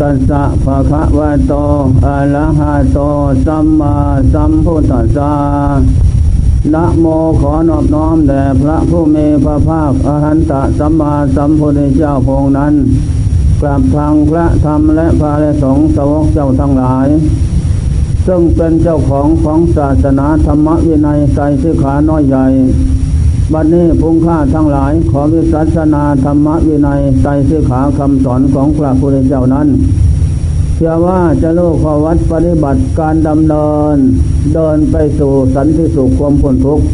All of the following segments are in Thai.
ตัสสะภะคะวะโตอะระหะโตสัมมาสัมพุทธัสสะนะโมขอนอบน้อมแด่พระผู้มีพระภาคอรหันตสัมมาสัมพุทธเจ้าพงนั้นกราบทางพระธรรมและพระและสงฆ์สาวกเจ้าทั้งหลาย ซึ่งเป็นเจ้าของของศาสนาธรรมวินัยใจสิขาน้อยใหญ่ บัดนี้พุงค่าทั้งหลาย ขอวิสัชนาธรรมวินัยใจสิขาคำสอนของพระพุทธเจ้านั้นเชื่อว่าจะลูกขอวัดปฏิบัติการดำเนิน เดินไปสู่สันติสุขความพ้นทุกข์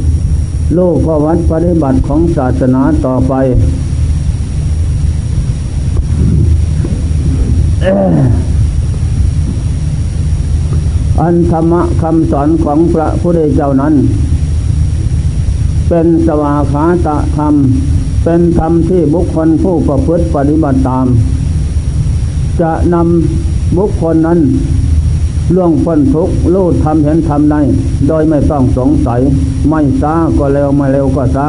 ลูกขอวัดปฏิบัติของศาสนาต่อไป อันธรรมะคำสอนของพระพุทธเจ้านั้น เป็นสวาขาตะธรรม เป็นธรรมที่บุคคลผู้ประพฤติปฏิบัติตาม จะนำบุคคลนั้นล่วงพ้นทุกข์รู้ทำเห็นทำได้โดยไม่ต้องสงสัย ไม่ซาก็เร็วไม่เร็วก็ซา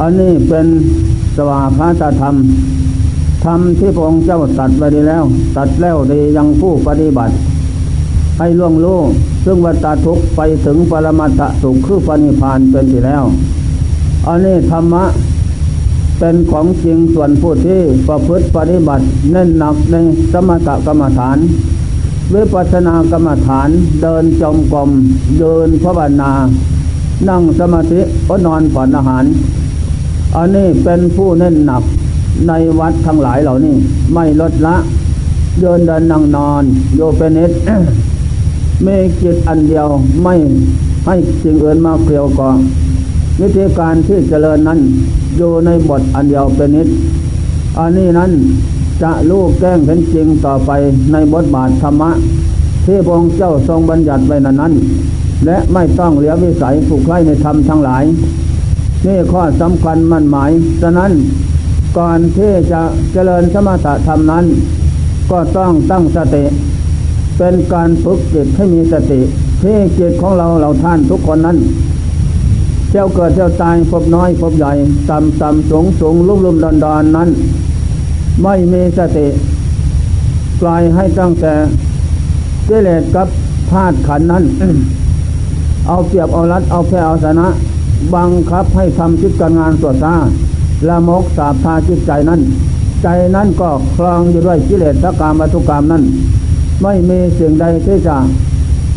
อันนี้เป็นสวาขาตะธรรม ธรรมที่พระองค์เจ้าตัดไว้ดีแล้ว ตัดแล้วดียังผู้ปฏิบัติ ให้ล่วงรู้ซึ่งวัฏทุกไปถึงปรมัตถสุขคือปณิพานเป็นที่แล้ว อันนี้ธรรมะ เป็นของจริงส่วนผู้ที่ประพฤติปฏิบัติเน้นหนักในสมถกรรมฐานวิปัสสนากรรมฐานเดินจงกรมเดินภาวนา นั่งสมาธิก็นอนผ่อนอาหาร อันนี้เป็นผู้เน้นหนักในวัดทั้งหลายเหล่านี้ ไม่ลดละ เดินเดินนั่งนอนโยเป็นนิด เมีจิตอันเดียวไม่ให้สิ่งอื่นมาเกลียวก่อวิธีการที่เจริญนั้นอยู่ในบทอันเดียวเป็นนิด อันนี้นั้นจะลูกแก้งเป็นจริงต่อไปในบทบาทธรรมะ ที่พระองค์เจ้าทรงบัญญัติไว้นั้นนั้น และไม่ต้องเหลือวิสัยผูกไข่ในธรรมทั้งหลาย นี่ข้อสำคัญมั่นหมาย ฉะนั้นก่อนที่จะเจริญสมถะธรรมนั้น ก็ต้องตั้งสติ เป็นการฝึกจิตให้มีสติที่จิตของเราเราท่านทุกคนนั้นเจ้าเกิดเจ้าตายพบน้อยพบใหญ่ต่ำต่ำสูงสูงลุ่มลุ่มดอนดอนนั้น ไม่มีสติปล่อยให้ตั้งแต่กิเลสกับธาตุขันนั้น เอาเปรียบเอารัดเอาแพ้เอาชนะ บังคับให้ทำจิตการงานตัวซาละมกสาบทาจิตใจนั้น ใจนั้นก็คลองอยู่ด้วยกิเลสกรรมวัตุกรรมนั้น ไม่มีสิ่งใดที่จะ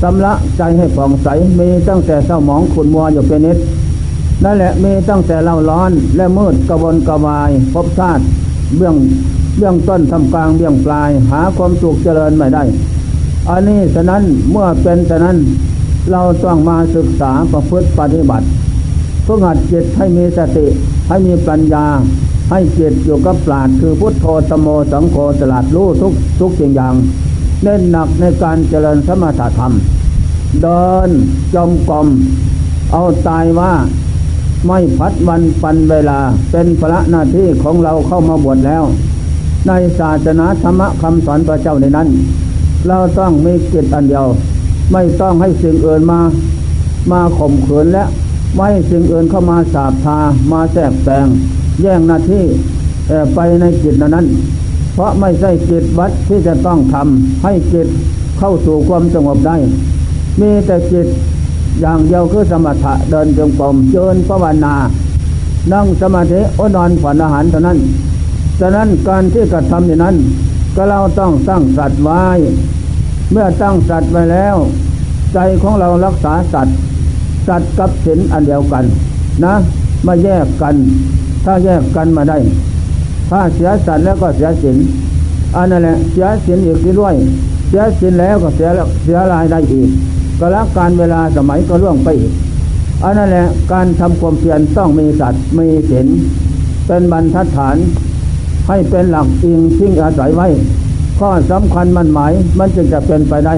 สำละใจให้ผ่องใสมีตั้งแต่เศร้าหมองขุนมัวอยู่เป็นนิดนั่นแหละมีตั้งแต่เล่าร้อนและมืดกระวนกระวายพบชาติเบื้องเบื้องต้นทำกลางเบื้องปลาย หาความสุขเจริญไม่ได้ อันนี้ฉะนั้นเมื่อเป็นฉะนั้นเราต้องมาศึกษาประพฤติปฏิบัติฝึกหัดจิตให้มีสติให้มีปัญญา ให้จิตอยู่กับปราดคือพุทโธตโมสังโฆตลาดรู้ทุกทุกสิ่งอย่าง เน้นหนักในการเจริญสมถธรรม เดินจมกรมเอาตายว่าไม่พัดวันปันเวลาเป็นพระหน้าที่ของเราเข้ามาบวชแล้ว ในศาสนาธรรมคำสอนพระเจ้าในนั้น เราต้องมีจิตอันเดียว ไม่ต้องให้สิ่งอื่นมา มาข่มขืนและไม่ให้สิ่งอื่นเข้ามาสาบทามาแทรกแซงแย่งหน้าที่ไปในจิตนั้น ราะไม่ใช่จิตวัดที่จะต้องทำให้จิตเข้าสู่ความสงบได้ มีแต่จิตอย่างเดียวคือสมถะเดินจงกรมเจริญภาวนา นั่งสมาธิอนอนฝันอาหารเท่านั้นฉะนั้นการที่กระทำอย่างนั้น ก็เราต้องตั้งสัตว์ไว้ เมื่อตั้งสัตว์ไว้แล้ว ใจของเรารักษาสัตว์สัตว์กับศีลอันเดียวกัน นะ มาแยกกัน ถ้าแยกกันมาได้ ถ้าเสียสัตว์แล้วก็เสียศีลอันนั้นแหละเสียศีลอีกด้วย เสียศีลแล้วก็เสียเสียรายได้อีกก็ละการเวลาสมัยก็ล่วงไปอีกอันนั้นแหละการทำความเพียรต้องมีสัตว์มีศีลเป็นบรรทัดฐาน ให้เป็นหลักอิงทิ้งอาศัยไว้ ข้อสำคัญมันหมายมันจึงจะเป็นไปได้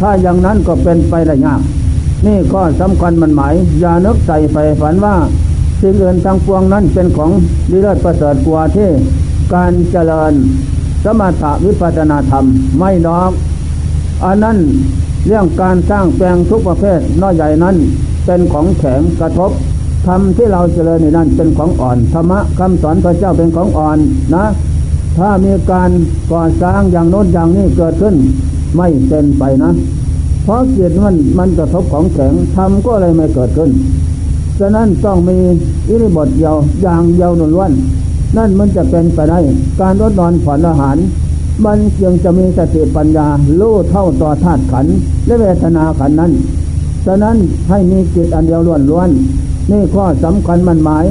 ถ้าอย่างนั้นก็เป็นไปได้ยาก นี่ข้อสำคัญมันหมายอย่านึกใส่ไฟฝันว่า สิ่งอื่นทางปวงนั้นเป็นของดีเลิศประเสริฐกว่าที่การเจริญสมถะวิปัสนาธรรมไม่นอกอันนั้นเรื่องการสร้างแปลงทุกประเภทน้อยใหญ่นั้นเป็นของแข็งกระทบธรรมที่เราเจริญในนั้นเป็นของอ่อนธรรมะคำสอนพระเจ้าเป็นของอ่อนนะ ถ้ามีการก่อสร้างอย่างโน้นอย่างนี้เกิดขึ้นไม่เป็นไปนะ เพราะจิตมันมันกระทบของแข็งทำก็เลยไม่เกิดขึ้น ฉะนั้นต้องมีอิริบทเยาวอย่างเยาวหนุนวันนั่นมันจะเป็นไปได้การรดนอนผ่อนอาหาร มันจึงจะมีสติปัญญารู้เท่าต่อธาตุขันและเวทนาขันนั้น ฉะนั้นให้มีจิตอันเดียวล้วนล้วนนี่ข้อสำคัญมันหมาย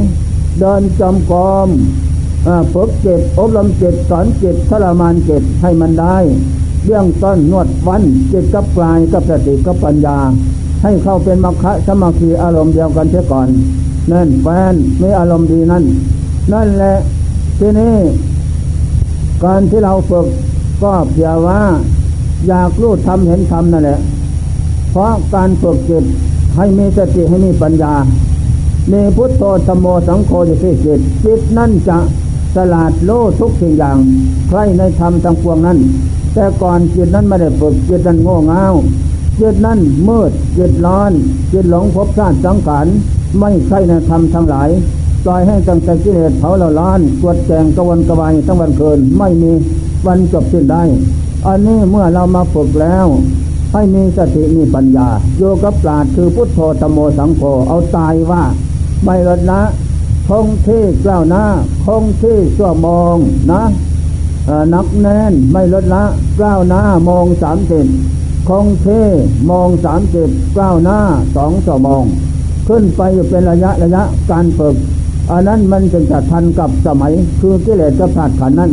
เดินจมกรมฝึกจิตอบรมจิตสอนจิตทรมานจิตให้มันได้เบื้องต้นนวดฟันจิตกับปลายกับสติกับปัญญา ให้เข้าเป็นมรรคสมาธิอารมณ์เดียวกันเสียก่อนนั่นแฟนไมีอารมณ์ดีนั่น นั่นแหละที่นี้การที่เราฝึกก็เพียงว่า อยากรู้ทำเห็นทำนั่นแหละ เพราะการฝึกจิตให้มีสติให้มีปัญญามีพุทโธธโมสังโฆอยู่ที่จิตจิตนั่นจะสลาดโลทุกสิ่งอย่างใครในธรรมทั้งปวงนั้น แต่ก่อนจิตนั้นไม่ได้ฝึกจิตนั้นโง่เง่า จิตนั้นมืดจิตร้อนจิตหลงภพชาติสังขารไม่ใช่ในธรรมทั้งหลายปล่อยให้ตั้งแต่กิเลสเผาเราล้านกวดแจงกวนกระวายทั้งวันคืนไม่มีวันจบสิ้นได้ อันนี้เมื่อเรามาฝึกแล้ว ให้มีสติมีปัญญาโยกับปราดคือพุทโธธโมสังโฆเอาตายว่า ไม่ลดละคงที่กล้าวหน้าคงที่ชั่วมองนะนักแน่นไม่ลดละกล้าวหน้ามองสามสิบ คงเทมองสามสิบก้าวหน้าสองชั่วโมงขึ้นไปอยู่เป็นระยะระยะการฝึกอันนั้นมันจึงจะทันกับสมัย คือกิเลสกับธาตุขันนั้น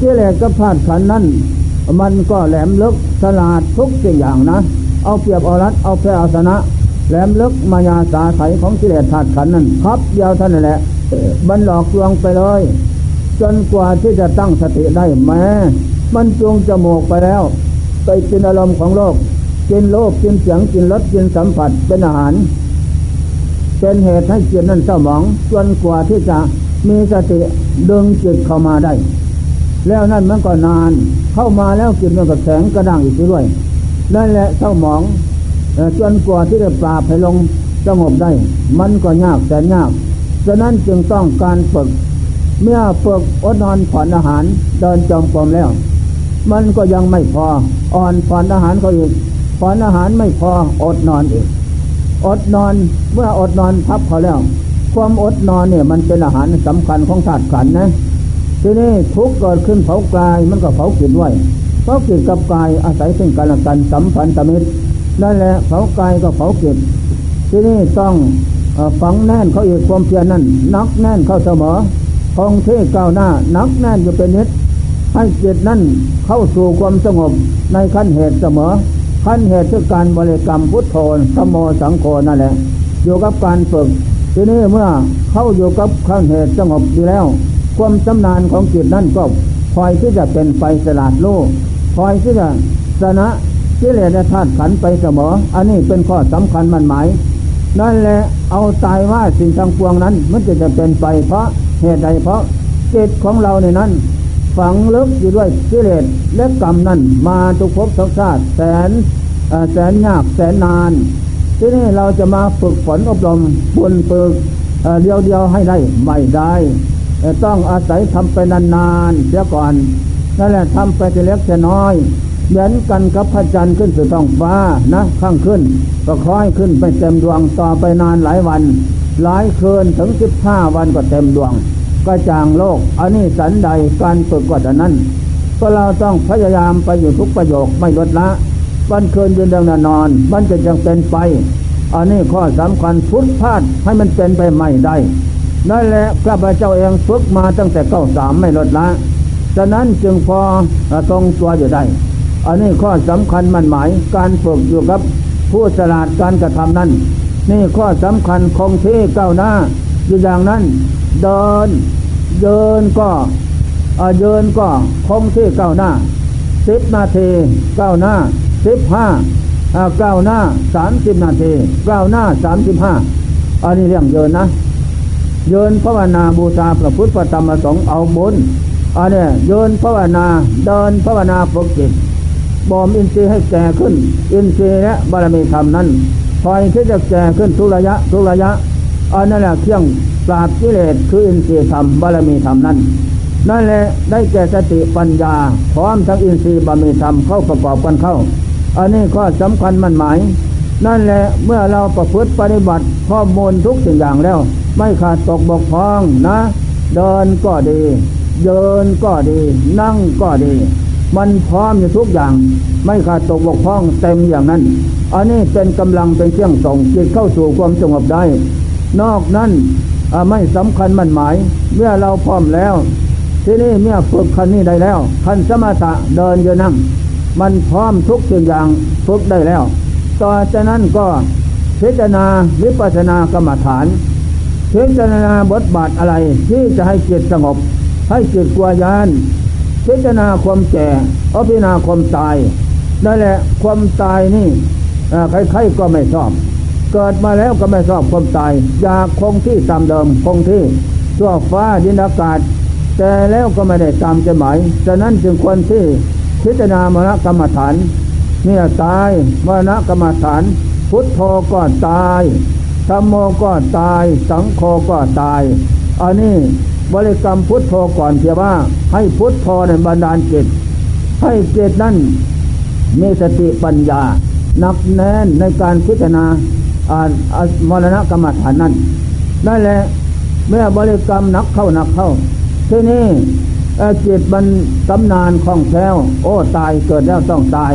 กิเลสกับธาตุขันนั้น มันก็แหลมลึกฉลาดทุกสิ่งอย่างนะ เอาเปรียบเอารัดเอาแพ้เอาชนะ แหลมลึกมายาสาไถของกิเลสธาตุขันนั้นครับเดียวเท่านั้นแหละบันหลอกลวงไปเลย จนกว่าที่จะตั้งสติได้แม้ มันจงจมูกไปแล้ว ไปกินอารมณ์ของโลกกินโลกกินเสียงกินรสกินสัมผัสเป็นอาหาร เป็นเหตุให้จิตนั้นเศร้าหมองจนกว่าที่จะมีสติดึงจิตเข้ามาได้ แล้วนั่นมันก็นานเข้ามาแล้วจิตมันก็แข็งกระด้างอีกด้วยนั่นแหละเศร้าหมองจนกว่าที่จะปราบให้ลงสงบได้ มันก็ยากแต่ยากฉะนั้นจึงต้องการฝึก เมื่อฝึกอดนอนผ่อนอาหารเดินจอมกรมแล้ว มันก็ยังไม่พอ อ่อนผ่อนอาหารเขาอีกผ่อนอาหารไม่พออดนอนอีก อดนอนเมื่ออดนอนทับเขาแล้ว ความอดนอนเนี่ย มันเป็นอาหารสำคัญของธาตุขันนะทีนี้ทุกข์เกิดขึ้นเผากายมันก็เผากินไว้เผากินกับกายอาศัยซึ่งกันและกันสัมพันธมิตรนั่นแหละเผากายก็เผากินทีนี้ต้องฝังแน่นเขาอีกความเพียรนั่นนักแน่นเข้าเสมอคงที่ก้าวหน้านักแน่นอยู่เป็นนิด ให้จิตนั่นเข้าสู่ความสงบในขั้นเหตุเสมอ ขั้นเหตุคือการบริกรรมพุทโธสมโมสังโฆนั่นแหละ อยู่กับการฝึก ทีนี้เมื่อเข้าอยู่กับขั้นเหตุสงบดีแล้ว ความจำนานของจิตนั่นก็คอยที่จะเป็นไฟสลาดโลกคอยที่จะชนะกิเลสธาตุขันไปเสมอ อันนี้เป็นข้อสำคัญมันหมาย นั่นแหละเอาตายว่าสิ่งทางปวงนั้น มันจะจะเป็นไปเพราะเหตุใดเพราะจิตของเราในนั้น ฝังลึกอยู่ด้วยกิเลสและกรรมนั่นมาทุกภพทุกชาติแสนแสนยากแสนนาน ที่นี่เราจะมาฝึกฝนอบรมบุญฝึกเดียวเดียวให้ได้ไม่ได้ต้องอาศัยทำไปนานๆเสียก่อนนั่นแหละทำไปทีเล็กจะน้อยเหมือนกันกับพระจันทร์ขึ้นสู่ท้องฟ้านะข้างขึ้นก็คล้อยขึ้นไปเต็มดวงต่อไปนานหลายวัน หลายคืนถึงสิบห้าวันก็เต็มดวง กระจ่างโลก อันนี้สันใดการฝึกกว่านั้นก็เราต้องพยายามไปอยู่ทุกประโยคไม่ลดละวันคืนยืนเดินนอนมันจะยังเป็นไป อันนี้ข้อสำคัญพุทธพาดให้มันเป็นไปไม่ได้นั่นแหละข้าพเจ้าเองฝึกมาตั้งแต่เก้าสามไม่ลดละฉะนั้นจึงพอตรงตัวอยู่ได้ อันนี้ข้อสำคัญมันหมายการฝึกอยู่กับผู้ฉลาดการกระทำนั้น นี่ข้อสำคัญคงที่ก้าหน้า อยู่อย่างนั้น เดิน เดินก็เดินก็คงที่ก้าวหน้าสิบนาทีก้าวหน้าสิบห้าเก้าหน้าสามสิบนาทีเก้าหน้าสามสิบห้าอันนี้เรื่องเยินนะเยินภาวนาบูชาพระพุทธพระธรรมสงฆ์เอาบุญอันนี้เยินภาวนาเดินภาวนาฝึกจิตบ่มอินทรีย์ให้แก่ขึ้น อินทรีย์และบารมีธรรมนั้นคอยที่จะแก่ขึ้นทุระยะทุระยะ อันนั่นแหละเครื่องปราบกิเลสคืออินทรีย์ธรรมบารมีธรรมนั้นนั่นแหละได้แก่สติปัญญา พร้อมทั้งอินทรีย์บารมีธรรมเข้าประกอบกันเข้า อันนี้ข้อสำคัญมันหมาย นั่นแหละเมื่อเราประพฤติปฏิบัติข้อมูลทุกสิ่งอย่างแล้ว ไม่ขาดตกบกพร่องนะ เดินก็ดี เดินก็ดี นั่งก็ดี มันพร้อมอยู่ทุกอย่าง ไม่ขาดตกบกพร่องเต็มอย่างนั้น อันนี้เป็นกำลังเป็นเครื่องส่งจิตเข้าสู่ความสงบได้ นอกนั้นไม่สำคัญมันหมาย เมื่อเราพร้อมแล้ว ที่นี่เมื่อฝึกคันนี้ได้แล้วคันสมถะเดินอยู่นั่ง มันพร้อมทุกสิ่งอย่างฝึกได้แล้ว ต่อจากนั้นก็พิจารณาวิปัสสนากรรมฐานพิจารณาบทบาทอะไรที่จะให้จิตสงบ ให้จิตกลัวยานพิจารณาความแก่อพิจารณาความตายนั่นแหละความตายนี่ใครๆก็ไม่ชอบ เกิดมาแล้วก็ไม่ชอบความตาย อยากคงที่ตามเดิมคงที่ชั่วฟ้าดินอากาศ แต่แล้วก็ไม่ได้ตามใจหมายฉะนั้นจึงควรที่พิจารณามรณกรรมฐานเนี่ยตายมรณกรรมฐาน พุทโธก็ตายธรรมโมก็ตาย สังโฆก็ตาย อันนี้บริกรรมพุทโธก่อนเพียว่า ให้พุทโธในบรรดาลจิตให้จิตนั้นมีสติปัญญาหนักแน่นในการพิจารณา มรณะกรรมฐานนั้นนั่นแหละเมื่อบริกรรมนักเข้านักเข้าที่นี่จิตมันตำนานคล่องแคล่วโอ้ตายเกิดแล้วต้องตาย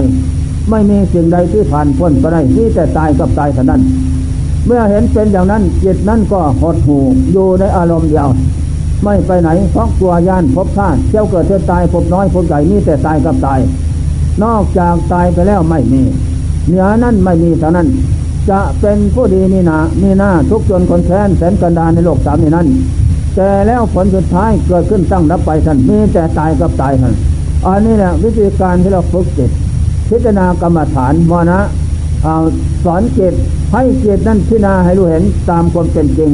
ไม่มีสิ่งใดที่ผ่านพ้นไปได้ที่แต่ตายกับตายเท่านั้น เมื่อเห็นเป็นอย่างนั้นจิตนั้นก็หดหูอยู่ในอารมณ์เดียว ไม่ไปไหนเพราะกลัวย่านพบชาติเที่ยวเกิดเที่ยวตายพบน้อยพบใหญ่นี่แต่ตายกับตาย นอกจากตายไปแล้วไม่มีเหนือนั้นไม่มีเท่านั้น จะเป็นผู้ดีมีหนามีหน้าทุกจนคนแค้นแสนกันดานในโลกสามนี้นั้นแต่แล้วผลสุดท้ายเกิดขึ้นตั้งรับไปท่านมีแต่ตายกับตายท่านอันนี้แหละวิธีการที่เราฝึกจิตพิจารณากรรมฐานมรณะสอนจิตให้จิตนั้นพิจารณาให้รู้เห็นตามความเป็นจริง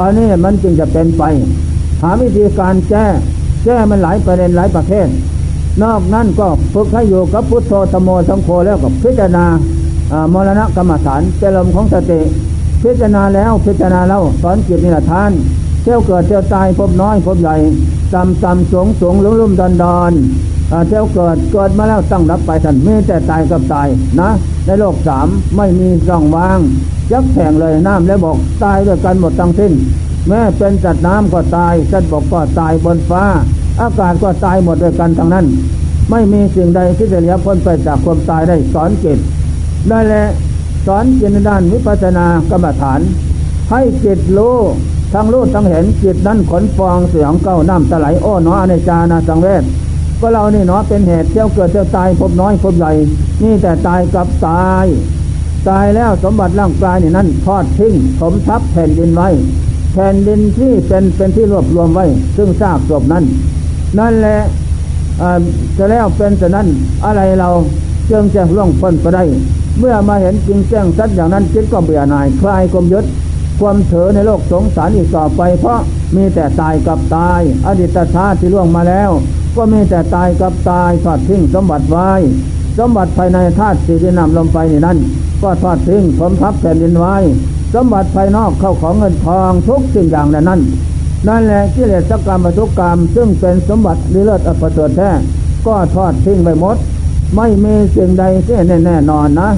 อันนี้มันจึงจะเป็นไป หาวิธีการแก้แก้มันหลายประเด็นหลายประเภทนอกนั้นก็ฝึกให้อยู่กับพุทโธธโมสังโฆแล้วก็พิจารณา มรณะกรรมฐานเป็นลมของสติพิจารณาแล้วพิจารณาแล้วสอนจิตนิรทานเที่ยวเกิดเที่ยวตายพบน้อยพบใหญ่ต่ำต่ำสูงสูงลุ่มลุ่มดอนดอนเที่ยวเกิดเกิดมาแล้วตั้งรับไปท่านไม่แต่ตายกับตายนะ ในโลกสามไม่มีร่องว่างยักแข่งเลยน้ำแล้วบอกตายด้วยกันหมดทั้งสิ้น แม้เป็นจัดน้ำก็ตายจัดบกก็ตายบนฟ้า อากาศก็ตายหมดด้วยกันทั้งนั้น ไม่มีสิ่งใดที่จะเลี้ยพ้นไปจากความตายได้สอนจิต ได้และสอนจิตในด้านวิปัสสนากรรมฐาน ให้จิตรู้ทั้งรู้ทั้งเห็นจิตนั้นขนฟองเสียงเก้าน้ำตะไหลอ้หนอในจานาสังเวชก็เรานี่เนาะเป็นเหตุเที่ยวเกิดเที่ยวตายพบน้อยพบใหญ่นี่แต่ตายกับตาย ตายแล้วสมบัติร่างกายนี่นั่นทอดทิ้งสมทับแผ่นดินไว้ แผ่นดินที่เป็นเป็นที่รวบรวมไว้ ซึ่งทราบศพนั้น นั่นแหละจะแล้วเป็นแต่นั้นอะไรเราจึงจะล่วงพ้นไปได้ เมื่อมาเห็นจริงแจ้งชัดอย่างนั้นจิตก็เบื่อหน่ายคลายความยึดความเถอในโลกสงสารอีกต่อไป เพราะมีแต่ตายกับตาย อดีตชาติที่ล่วงมาแล้ว ก็มีแต่ตายกับตายทอดทิ้งสมบัติไว้ สมบัติภายในธาตุสี่ที่นำลงไปนี่นั่นก็ทอดทิ้งผมทับแผ่นดินไว้ สมบัติภายนอกเข้าของเงินทองทุกสิ่งอย่างนั้นนั่นนั่นแหละกิเลสกรรมปทุกกรรม ซึ่งเป็นสมบัติดีเลิศอัปเสริฐแท้ก็ทอดทิ้งไปหมด ไม่มีสิ่งใดที่แน่แน่นอนนะ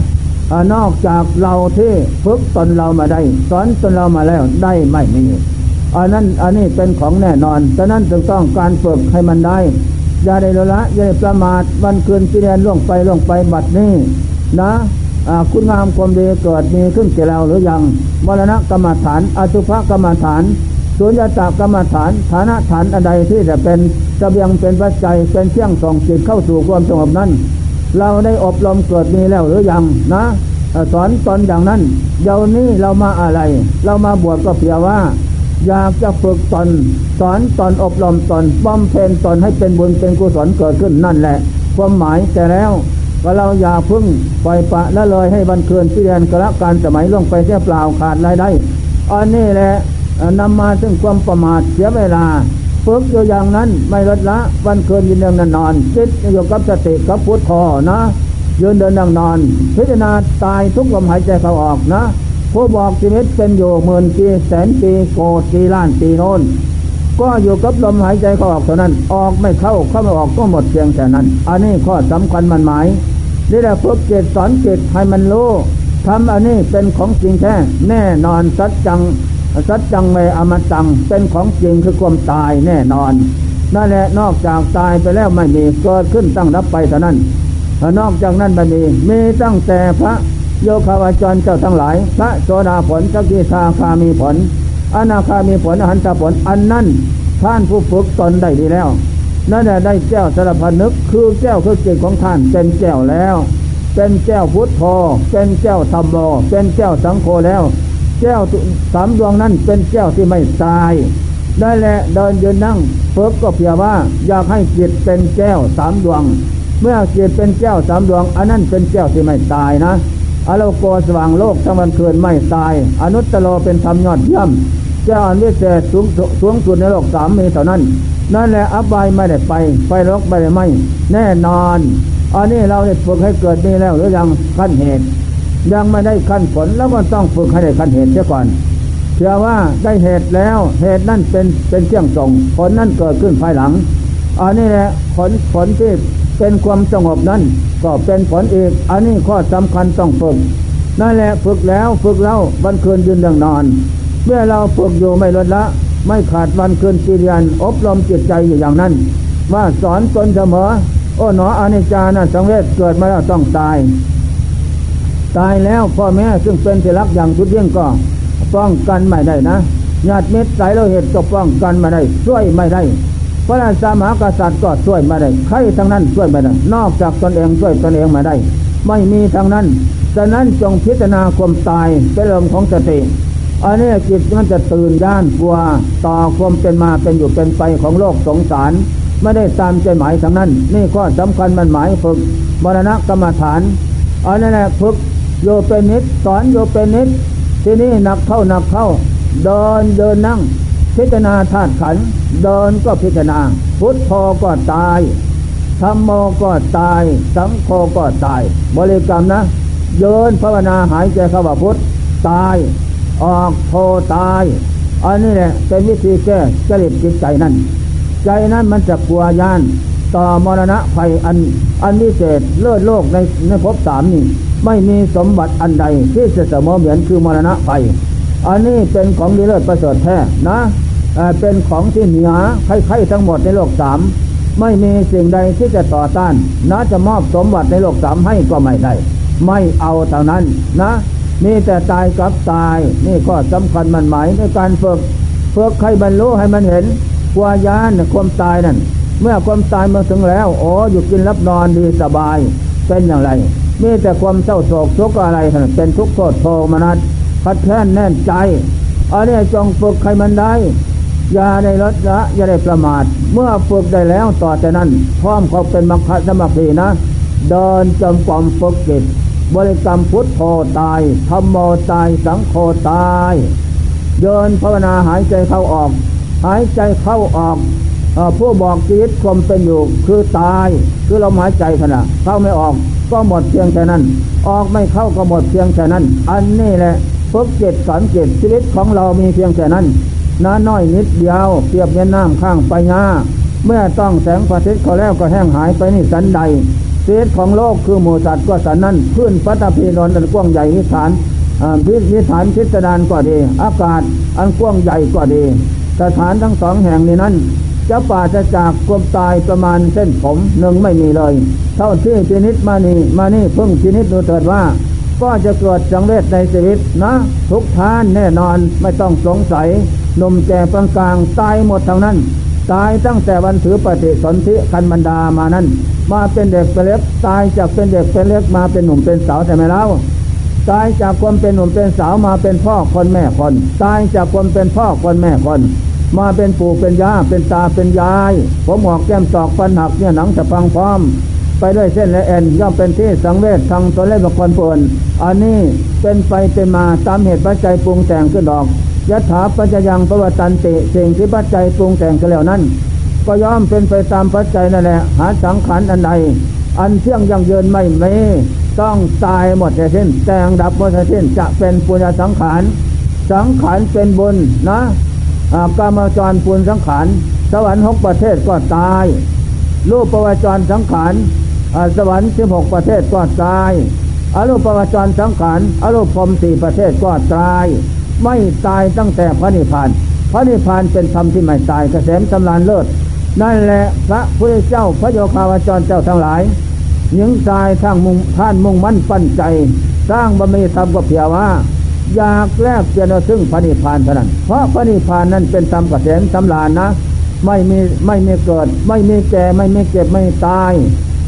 นอกจากเราที่ฝึกตนเรามาได้ สอนตนเรามาแล้วได้ไม่มีอันนั้นอันนี้เป็นของแน่นอนฉะนั้นจึงต้องการฝึกให้มันได้อย่าได้ละอย่าได้ประมาทวันคืนที่เรียนล่วงไปล่วงไปบัดนี้นะคุณงามความดีเกิดมีขึ้นแก่เราหรือยังมรณะกรรมฐานอสุภกรรมฐานสุญญตากรรมฐานฐานะฐานอะไรที่จะเป็นจะเบียงเป็นปัจจัยเป็นเชี่ยงส่องจิตเข้าสู่ความสงบนั้น เราได้อบรมเกิดมีแล้วหรือยังนะสอนตอนอย่างนั้นเดี๋ยวนี้เรามาอะไร เรามาบวชก็เพียงว่า อยากจะฝึกตนสอนตอนอบรมตนบำเพ็ญตนให้เป็นบุญเป็นกุศลเกิดขึ้นนั่นแหละ ความหมายแต่แล้วก็เราอย่าพึ่งปล่อยปะละเลยให้บันเคืนที่เรียนกระการสมัยล่วงไปเสียเปล่าขาดรายได้อันนี้แหละนำมาซึ่งความประมาทเสียเวลา ฝึกอยู่อย่างนั้นไม่ลดละ วันเคืนยืนเดินนอนจิตอยู่กับสติกับพุทโธนะยืนเดินนั่งนอน พิจารณาตายทุกลมหายใจเข้าออกนะผู้บอกชีวิตเป็นอยู่หมื่นปีแสนปีโกดปีล้านปีโน้นก็อยู่กับลมหายใจเข้าออกเท่านั้น ออกไม่เข้าเข้าไม่ออกก็หมดเพียงแต่นั้น อันนี้ข้อสำคัญมันหมายนี่แหละฝึกจิตสอนจิตให้มันรู้ทำอันนี้เป็นของจริงแท้แน่นอนสัจจัง สัจจังเมอมตัง เป็นของจริงคือความตายแน่นอนนั่นแหละนอกจากตายไปแล้วไม่มีเกิดขึ้นตั้งรับไปเท่านั้นนอกจากนั้นไม่มีมีตั้งแต่พระโยคาวาจรเจ้าทั้งหลาย พระโสดาผลสกิทาคามีผลอนาคามีผลอหันตผลอันนั้นท่านผู้ฝึกตนได้ดีแล้วนั่นแหละได้แก้วสารพันนึกคือแก้วคือจิตของท่านเป็นแก้วแล้ว เป็นแก้วพุทธโธเป็นแก้วธรรมโมเป็นแก้วสังโฆแล้ว แก้วสามดวงนั้นเป็นแก้วที่ไม่ตาย ได้แหละเดินยืนนั่งฝึกก็เพียว่า อยากให้จิตเป็นแก้วสามดวง เมื่อจิตเป็นแก้วสามดวง อันนั้นเป็นแก้วที่ไม่ตายนะอโลโกสว่างโลกทั้งวันคืนไม่ตาย อนุตตโลเป็นธรรมยอดเยี่ยมเจ้าอันวิเศษสูงสูงสุดในโลกสามมีเท่านั้น นั่นแหละอบายไม่ได้ไปไฟรกไม่ได้ไม่แน่นอนอันนี้เราได้ฝึกให้เกิดนี่แล้วหรือยังขั้นเหตุ ยังไม่ได้ขั้นผลแล้วก็ต้องฝึกให้ได้ขั้นเหตุเสียก่อนเชื่อว่าได้เหตุแล้วเหตุนั่นเป็นเป็นเครื่องส่งผลนั่นเกิดขึ้นภายหลังอันนี้แหละผลผลที่เป็นความสงบนั้น ก็เป็นผลอีก อันนี้ข้อสำคัญต้องฝึกนั่นแหละฝึกแล้วฝึกแล้ววันคืนยืนดังนอน เมื่อเราฝึกอยู่ไม่ลดละ ไม่ขาดวันคืนปีเรียนอบรมจิตใจอยู่อย่างนั้น ว่าสอนตนเสมอ โอ้หนออนิจจานะสังเวชเกิดมาแล้วต้องตาย ตายแล้วพ่อแม่ซึ่งเป็นที่รักอย่างทุดยี่งก็ป้องกันไม่ได้นะญาติมิตรสายเราเหตุก็ป้องกันไม่ได้ช่วยไม่ได้พระราชามหากษัตริย์ก็ช่วยไม่ได้ใครทั้งนั้นช่วยไม่ได้นอกจากตนเองช่วยตนเองไม่ได้ ไม่มีทั้งนั้นฉะนั้นจงพิจารณาความตายเป็นเรื่องของสติอันนี้จิตมันจะตื่นย่านกลัวต่อความเป็นมาเป็นอยู่เป็นไปของโลกสงสาร ไม่ได้ตามใจหมายทั้งนั้น นี่ข้อสำคัญมันหมายฝึกมรณะกรรมฐานอันนั้นแหละฝึก โยเป็นนิดสอนโยเป็นนิดที่นี่หนักเข้าหนักเข้า เดินเดินนั่ง พิจารณาธาตุขัน เดินก็พิจารณา พุทโธก็ตายธรรมโมก็ตาย สังโฆก็ตาย บริกรรมนะเยินภาวนาหายใจเข้าว่าพุทตาย ออกโทตาย อันนี้แหละเป็นวิธีแก้จริตจิตใจนั่น ใจนั้นมันจะกลัวยาน ต่อมรณะภัยอันอันวิเศษเลิศโลกในในภพสามนี่ ไม่มีสมบัติอันใดที่จะเสมอเหมือนคือมรณะภัยอันนี้เป็นของดีเลิศประเสริฐแท้นะเป็นของที่เหนือใครๆทั้งหมดในโลกสามไม่มีสิ่งใดที่จะต่อต้านนะจะมอบสมบัติในโลกสามให้ก็ไม่ได้ ไม่เอาเท่านั้นนะมีแต่ตายกับตาย นี่ก็สำคัญมันหมายในการฝึกฝึกใครบรรลุให้มันเห็นกวายานความตายนั่น เมื่อความตายมาถึงแล้วโอ้อยู่กินรับนอนดีสบาย เป็นอย่างไร มีแต่ความเศร้าโศกทุกอะไรเป็นทุกข์โทษโทมนัสพัดแค้นแน่นใจอันนี้จงฝึกใครมันได้ อย่าได้ลดละอย่าได้ประมาท เมื่อฝึกได้แล้วต่อแต่นั้น พร้อมเขาเป็นมัคคะสมัครีนะ เดินจมความฝึกจิตบริกรรมพุทโธตายธรรมโมตายสังโฆตาย เดินภาวนาหายใจเข้าออก หายใจเข้าออก ผู้บอกชีวิตความเป็นอยู่คือตายคือลมหายใจขณะเข้าไม่ออกก็หมดเพียงแค่นั้น ออกไม่เข้าก็หมดเพียงแค่นั้น อันนี้แหละฝึกจิตสอนจิตชีวิตของเรามีเพียงแค่นั้นน้าน้อยนิดเดียวเปรียบเย็นน้ำข้างไปงาเมื่อต้องแสงพระอาทิตย์เขาแล้วก็แห้งหายไปนี่สันใดเศษของโลกคือหมูสัตว์ก็สันนั้นพื้นพัตพีนนอันกว้างใหญ่วิฐานพิพิฐานพิสดารก็ดี อากาศอันกว้างใหญ่ก็ดีสถานทั้งสองแห่งนี้นั้น จะป่าจะจากความตายประมาณเส้นผมหนึ่งไม่มีเลย เท่าที่พินิษมานี่มานี่เพิ่งพินิษดูเถิดว่า ก็จะเกิดจังเวชในชีวิตนะ ทุกท่านแน่นอนไม่ต้องสงสัยนมแก่กลางกลางตายหมดทั้งนั้น ตายตั้งแต่วันถือปฏิสนธิคันบรรดามานั้น มาเป็นเด็กเป็นเล็กตายจากเป็นเด็กเป็นเล็กมาเป็นหนุ่มเป็นสาวแต่ไม่เล่าตายจากความเป็นหนุ่มเป็นสาวมาเป็นพ่อคนแม่คน ตายจากความเป็นพ่อคนแม่คน มาเป็นปู่เป็นย่าเป็นตาเป็นยาย ผมหอกแก้มตอกฟันหักเนี่ยหนังจะพังพร้อม ไปด้วยเส้นและเอ็นย่อมเป็นที่สังเวชทางตัวเล่นบุคคลปวนอันนี้เป็นไปเป็นมาตามเหตุปัจจัยปรุงแต่งขึ้นดอกยถาปัจจยังประวัตันติสิ่งที่ปัจจัยปรุงแต่งกันแล้วนั้น ก็ย่อมเป็นไปตามปัจจัยนั่นแหละหาสังขารอันใดอันเที่ยงยังเยินไม่เมต้องตายหมดแต่สิ้นแต่งดับหมดแต่สิ้นจะเป็นปุญญสังขาร สังขารเป็นบุญนะ กามจรปุณสังขาร สวรรค์หกประเทศก็ตาย รูปประวจรสังขารสวรรค์สิบหกประเทศก็ตายอรูปประวจรสังขารอรูปพรมสี่ประเทศก็ตาย ไม่ตายตั้งแต่พระนิพพาน พระนิพพานเป็นธรรมที่ไม่ตายเกษมสำราญเลิศนั่นแหละพระพุทธเจ้าพระโยคาวจรเจ้าทั้งหลายหญิงชายทั้งมุ่งท่านมุ่งมั่นปั้นใจ สร้างบารมีธรรมก็เพียว่า อยากแลกเปลี่ยนซึ่งพระนิพพานเท่านั้น เพราะพระนิพพานนั้นเป็นธรรมเกษมสำราญนะ ไม่มีไม่มีเกิด ไม่มีแก่ไม่มีเก็บไม่ตาย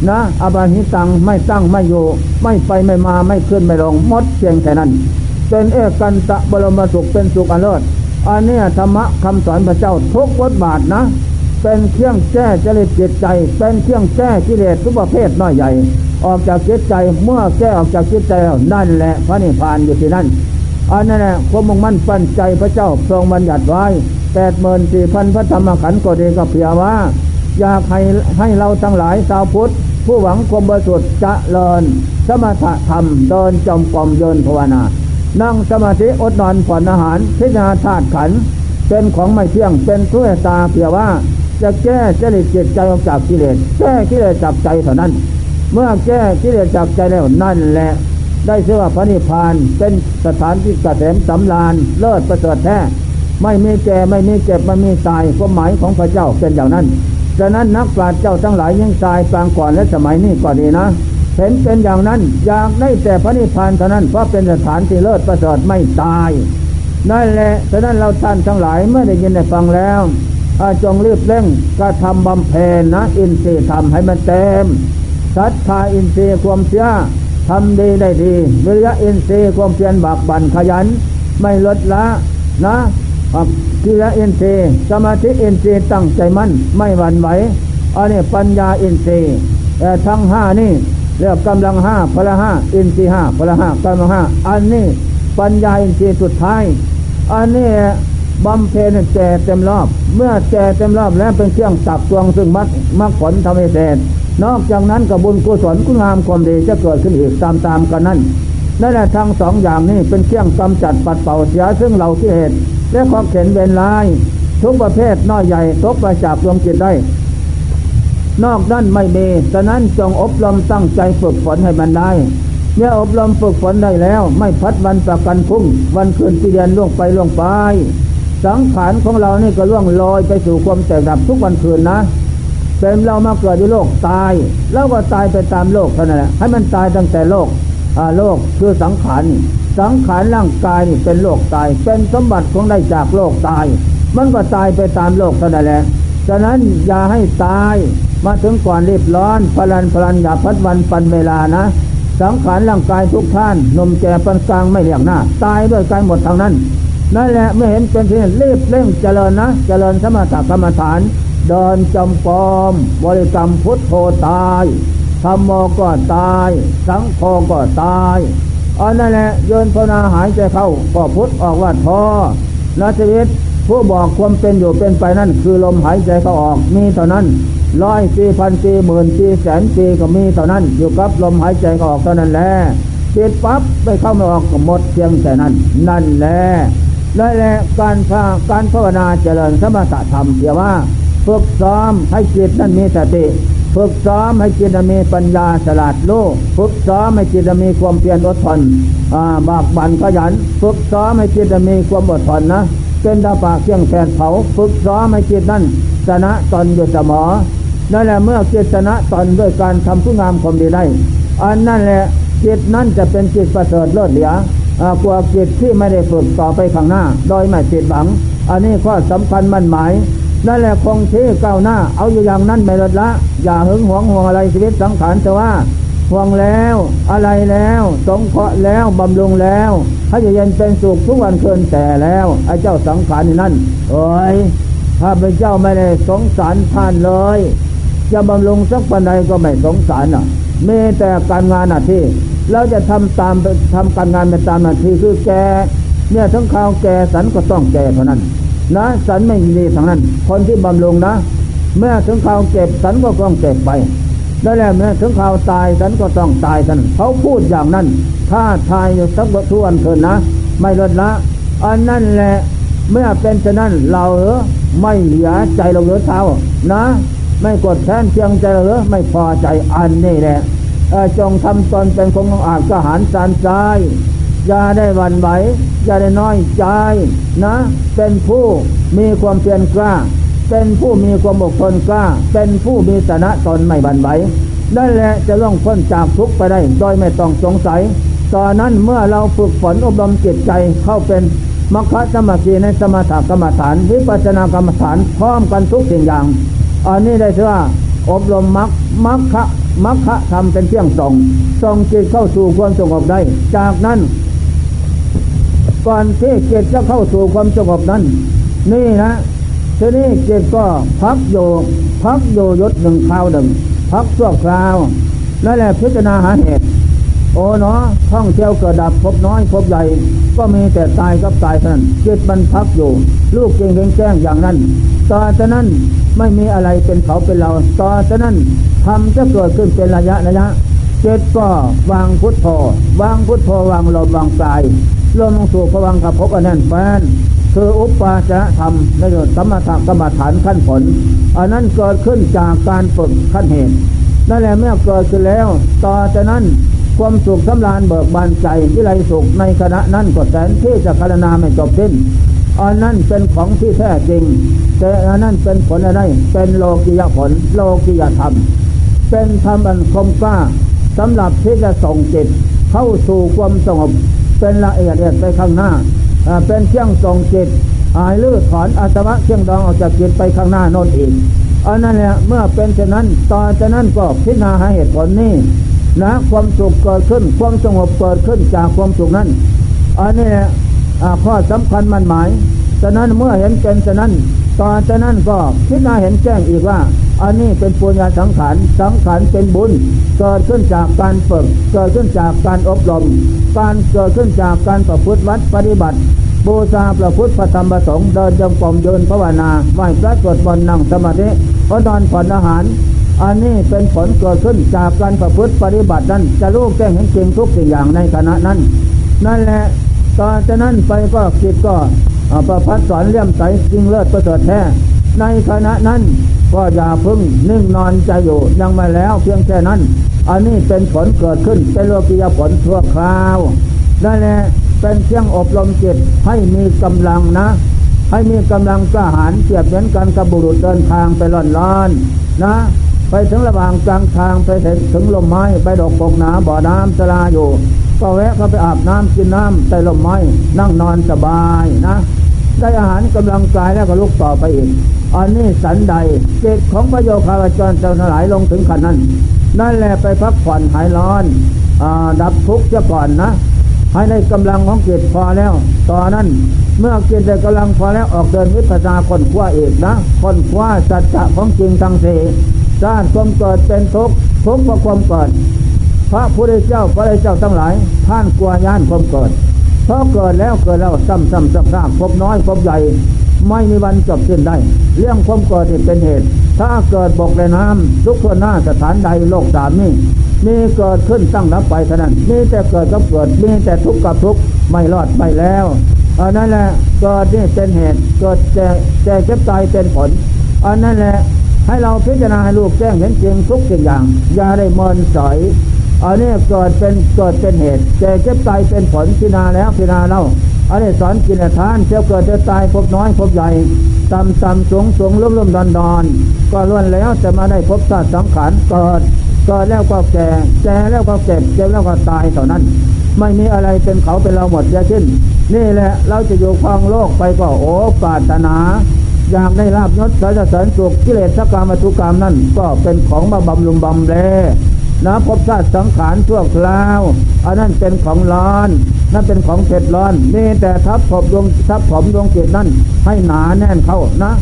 นะอบาหิตังไม่ตั้งไม่อยู่ ไม่ไปไม่มาไม่ขึ้นไม่ลงมดเพียงแค่นั้น เป็นเอกันตะบรมสุขเป็นสุขอันเลิศอันนี้ธรรมะคำสอนพระเจ้าทุกบทบาทนะ เป็นเครื่องแก้จริตจิตใจ เป็นเครื่องแก้กิเลสทุกประเภทน้อยใหญ่ ออกจากจิตใจเมื่อแก้ออกจากจิตใจแล้วนั่นแหละพระนิพพานอยู่ที่นั่น อันนั้นแหละความมุ่งมั่นปั้นใจพระเจ้าทรงบัญญัติไว้แปดหมื่นสี่พันพระธรรมขันธ์ก็ดีก็เพียว่า อยากให้ให้เราทั้งหลายชาวพุทธ ผู้หวังความบริสุทธิ์จะเลินสมถะธรรมเดินจมกรมเยินภาวนา นั่งสมาธิอดนอนผ่อนอาหาร พิจารณาธาตุขันเป็นของไม่เที่ยงเป็นทุกตาเพียว่า จะแก้จริตจิตใจออกจากกิเลสแก้กิเลสจากใจเท่านั้น เมื่อแก้กิเลสจากใจแล้วนั่นแหละ ได้เชื่อว่าพระนิพพาน เป็นสถานที่เกษมสำราญเลิศประเสริฐแท้ไม่มีแก่ไม่มีเจ็บไม่มีตายความหมายของพระเจ้าเป็นอย่างนั้นฉะนั้นนักปราชญ์เจ้าทั้งหลายยังตายปางก่อนและสมัยนี้ก็ดีนะเห็นเป็นอย่างนั้นอยากได้แต่พระนิพพานเท่านั้นเพราะเป็นสถานที่เลิศประเสริฐไม่ตายนั่นแหละฉะนั้นเราท่านทั้งหลายเมื่อได้ยินได้ฟังแล้วจงรีบเร่งกระทำบำเพ็ญนะ อินทรีย์ทำให้มันเต็มศรัทธาอินทรีย์ความเชื่อ ทำดีได้ดีวิริยะอินทรีย์ความเพียรบากบั่นขยัน ไม่ลดละนะกิริยอินทรีย์สมาธิอินทรีย์ตั้งใจมั่นไม่หวั่นไหวอันนี้ปัญญาอินทรีย์แต่ทั้งห้านี่เรียกกำลังห้าพละห้าอินทรีย์ห้าพละห้ากำลังห้าอันนี้ปัญญาอินทรีย์สุดท้าย อันนี้ บำเพ็ญแก่เต็มรอบ เมื่อแก่เต็มรอบแล้วเป็นเครื่องตักตวงซึ่งมัดมักผลทำให้เสร็จนอกจากนั้นกับบุญกุศลคุณงามความดีจะเกิดขึ้นอีกตามตามกันนั้นนั่นแหละทั้งสองอย่างนี้เป็นเครื่องกำจัดปัดเป่าเสียซึ่งเราที่เหตุ และความเข็นเวรลาย ทุกประเภทน้อยใหญ่ตกไปจับรวมจิตได้ นอกนั้นไม่มีฉะนั้นจงอบรมตั้งใจฝึกฝนให้มันได้เมื่ออบรมฝึกฝนได้แล้ว ไม่พัดวันประกันพุ่งวันคืนที่เดือนล่วงไปล่วงไป สังขารของเรานี่ก็ล่วงลอยไปสู่ความแตกดับทุกวันคืนนะเป็นเรามาเกิดในโลกตาย แล้วก็ตายไปตามโลกเท่านั้นแหละให้มันตายตั้งแต่โลกอ่าโลกคือสังขารสังขารร่างกายนี่เป็นโลกตาย เป็นสมบัติของได้จากโลกตาย มันก็ตายไปตามโลกเท่านั้นแหละฉะนั้นอย่าให้ตายมาถึงก่อนรีบร้อนพลันพลันอย่าพัดวันปันเวลานะ สังขารร่างกายทุกท่านนมแก่ปันกลางไม่เลียงหน้า ตายด้วยกายหมดทางนั้น นั่นแหละเมื่อเห็นเป็นที่รีบเร่งเจริญนะ เจริญสมถกรรมฐาน เดินจำปอมบริกรรมพุทโธตายธรรมโมก็ตาย สังโฆก็ตายอันนั่นแหละโยนพนาหายใจเข้าก็พุทออกว่าทอนาชีวิตผู้บอกความเป็นอยู่เป็นไปนั่นคือลมหายใจเข้าออกมีเท่านั้นร้อยปีพันปีหมื่นปีแสนปีก็มีเท่านั้น อยู่กับลมหายใจเข้าออกเท่านั้นแหละปิดปั๊บไปเข้าไม่ออกก็หมดเพียงแต่นั้น นั่นแหละ และและการภาการภาวนาเจริญสมถะธรรมเพียว่าฝึกซ้อมให้จิตนั้นมีสติฝึกซ้อมให้จิตมีปัญญาฉลาดโลกฝึกซ้อมให้จิตมีความเพียรอดทนบากบั่นขยัน ฝึกซ้อมให้จิตมีความอดทนนะเป็นตาปากเครื่องแผดเผา ฝึกซ้อมให้จิตนั้นชนะตนอยู่เสมอนั่นแหละเมื่อจิตชนะตนด้วยการทำผู้งามความดีได้ อันนั่นแหละจิตนั้นจะเป็นจิตประเสริฐเลิศเหลือ กว่าจิตที่ไม่ได้ฝึกต่อไปข้างหน้า โดยไม่จิตหวัง อันนี้ข้อสำคัญมั่นหมายนั่นแหละคงที่ก้าวหน้า เอาอยู่อย่างนั้นไม่ลดละ อย่าหึงหวงห่วงอะไรชีวิตสังขารแต่ว่าห่วงแล้วอะไรแล้วสงเคราะห์แล้วบำรุงแล้วให้เย็นเป็นสุขทุกวันเคืนแต่แล้วไอ้เจ้าสังขารนี่นั่นเอ้ยข้าพเจ้าไม่ได้สงสารท่านเลย จะบำรุงสักปันใดก็ไม่สงสารอะมีแต่การงานหน้าที่ เราจะทำตามทำการงานไปตามหน้าที่คือแกเนี่ยทั้งข่าวแกสันก็ต้องแกเท่านั้น นะสันไม่มีทางนั้น คนที่บำรุงนะเมื่อถึงข่าวเก็บสันก็ต้องเก็บไปได้แล้วเมื่อถึงข่าวตายสันก็ต้องตายท่านเขาพูดอย่างนั้น ถ้าทายอยู่สักทุวันเถินนะ ไม่ลดละอันนั่นแหละเมื่อเป็นฉะนั้นเราเออไม่เหลือใจเราเหลือเท้านะ ไม่กดแค้นเพียงใจเหลือไม่พอใจอันนี้แหละ จงทำตนเป็นคงอาจกหารสารใจอย่าได้วันไหวอย่าได้น้อยใจนะ เป็นผู้มีความเพียรกล้า เป็นผู้มีความอดทนกล้า เป็นผู้มีสนะตนไม่บันไหวนั่นแหละจะล่องพ้นจากทุกข์ไปได้โดยไม่ต้องสงสัย ตอนนั้นเมื่อเราฝึกฝนอบรมจิตใจเข้าเป็นมรรคสมาธิในสมถกรรมฐาน วิปัสสนากรรมฐานพร้อมกันทุกสิ่งอย่าง อันนี้ได้ชื่อว่าอบรมมรรคมรรค มรรคธรรมเป็นเที่ยงส่งส่งจิตเข้าสู่ความสงบได้ จากนั้น ก่อนที่จิตจะเข้าสู่ความสงบนั้น นี่นะทีนี้จิตก็พักอยู่พักอยู่ยศหนึ่งคราวหนึ่งพักชั่วคราวนั่นแหละพิจารณาหาเหตุโอ้เนาะท่องเที่ยวเกิดดับพบน้อยพบใหญ่ ก็มีแต่ตายกับตายเท่านั้นจิตมันพักอยู่ ลูกเก่งแจ้งอย่างนั้น ต่อจากนั้นไม่มีอะไรเป็นเขาเป็นเรา ต่อจากนั้น ทำจะเกิดขึ้นเป็นระยะระยะเจิตก็วางพุทโธวางพุทโธวางลมวางกายลมสู่พวังกับพบอันนั้นแฟนคืออุปปาจะทำในเรื่องสมถกรรมฐานขั้นผล อันนั้นเกิดขึ้นจากการฝึกขั้นเหตุนั่นแหละเมื่อเกิดขึ้นแล้ว ต่อจากนั้นความสุขสำราญเบิกบานใจวิไลสุขในขณะนั้นก็แสนที่จะคารนาไม่จบสิ้นอันนั้นเป็นของที่แท้จริง แต่อันนั้นเป็นผลอะไรเป็นโลกิยผล โลกิยธรรม เป็นธรรมอันคมกล้าสำหรับที่จะส่งจิตเข้าสู่ความสงบเป็นละเอียดไปข้างหน้า เป็นเครื่องส่งจิตหายลื้อถอนอัตวะเครื่องดองออกจากจิตไปข้างหน้าน่นอีกอันนั้นแหละเมื่อเป็นเช่นนั้นต่อจากนั้นก็พิจารณาหาเหตุผลนี้นะความสุขเกิดขึ้นความสงบเกิดขึ้นจากความสุขนั้นอันนี้แหละข้อสำคัญมันหมาย ฉะนั้นเมื่อเห็นเป็นฉะนั้นต่อจากนั้นก็พิจารณาเห็นแจ้งอีกว่า อันนี้เป็นปุญญาสังขารสังขารเป็นบุญ เกิดขึ้นจากการฝึก เกิดขึ้นจากการอบรม การเกิดขึ้นจากการประพฤติวัดปฏิบัติบูชาประพุทธพระธรรมประสงค์เดินจงกรมเดินภาวนาไหว้พระสวดมนต์นั่งสมาธิพระนอนผ่อนอาหาร อันนี้เป็นผลเกิดขึ้นจากการประพฤติปฏิบัตินั้น จะรู้แจ้งเห็นจริงทุกสิ่งอย่างในขณะนั้น นั่นแหละต่อจากนั้นไปก็จิตก็ ประพัดสอนเลี่ยมใสจริงเลิศประเสริฐแท้ในขณะนั้นก็อย่าพึ่งนิ่งนอนใจอยู่ยังไม่แล้วเพียงแค่นั้น อันนี้เป็นผลเกิดขึ้นเป็นโลกียผลทั่วคราวนั่นแหละเป็นเครื่องอบรมจิตให้มีกำลังนะ ให้มีกำลังกล้าหาญเทียบเหมือนกันกับบุรุษเดินทางไปล่อนลอนนะ ไปถึงระหว่างกลางทางไปถึงลมไม้ไปดอกปกหนาบ่อน้ำสลาอยู่ ก็แวะเข้าไปอาบน้ำกินน้ำใต้ลมไม้นั่งนอนสบายนะ ได้อาหารกำลังกายแล้วก็ลุกต่อไปอีกอันนี้สันใดเจตของพระโยคาวจรเจ้าหลายลงถึงขนาดนั้น นั่นแหละไปพักผ่อนหายร้อนอดับทุกข์เสียก่อนนะให้ในกำลังของเกตพอแล้ว ตอนนั้นเมื่อเกตได้กำลังพอแล้วออกเดินวิปัสสนาคนคว้าเอกนะคนคว้าสัจจะของจริงทั้งสี่สร้างความเกิดเป็นทุกข์ทุกข์เพราะความเกิด พระพุทธเจ้าพระเจ้าทั้งหลายท่านกลัวย่านความเกิดเพราะเกิดแล้วเกิดแล้วซ้ำซ้ำซ้ำซ้ำพบน้อยพบใหญ่ ไม่มีวันจบสิ้นได้ เรื่องความเกิดเป็นเหตุ ถ้าเกิดบกในน้ำทุกคนหน้าสถานใดโลกสามนี้มีเกิดขึ้นตั้งรับไปเท่านั้นมีแต่เกิดกับเกิดมีแต่ทุกข์กับทุกข์ไม่รอดไปแล้วอันนั้นแหละเกิดนี่เป็นเหตุเกิดแก่แก่เจ็บตายเป็นผลอันนั้นแหละให้เราพิจารณาให้ลูกแจ้งเห็นจริงทุกสิ่งอย่าง อย่าได้มอนสอย อันนี้เกิดเป็นเกิดเป็นเหตุแก่เจ็บตายเป็นผลพินาแล้วพินาเล่าอันนี้สอนกินทานเจ้าเกิดจะตายพบน้อยพบใหญ่ต่ำต่ำสูงสูงลุ่มลุ่มดอนดอนก็ล้วนแล้วจะมาได้พบสัตว์สังขารเกิดเกิดแล้วก็แก่แก่แล้วก็เจ็บเจ็บแล้วก็ตายเท่านั้น ไม่มีอะไรเป็นเขาเป็นเราหมดเสียสิ้นนี่แหละเราจะอยู่ครองโลกไปก็โอ้ปาถนาอยากได้ลาบยศสารเสริญสุขกิเลสกรรมทุกรรมนั่นก็เป็นของมาบำรุงบำแล นะพบชาติสังขารชั่วคราว อันนั้นเป็นของร้อน นั่นเป็นของเผ็ดร้อน นี่แต่ทับผมดวงทับผมดวงเกตนั่นให้หนาแน่นเข้านะ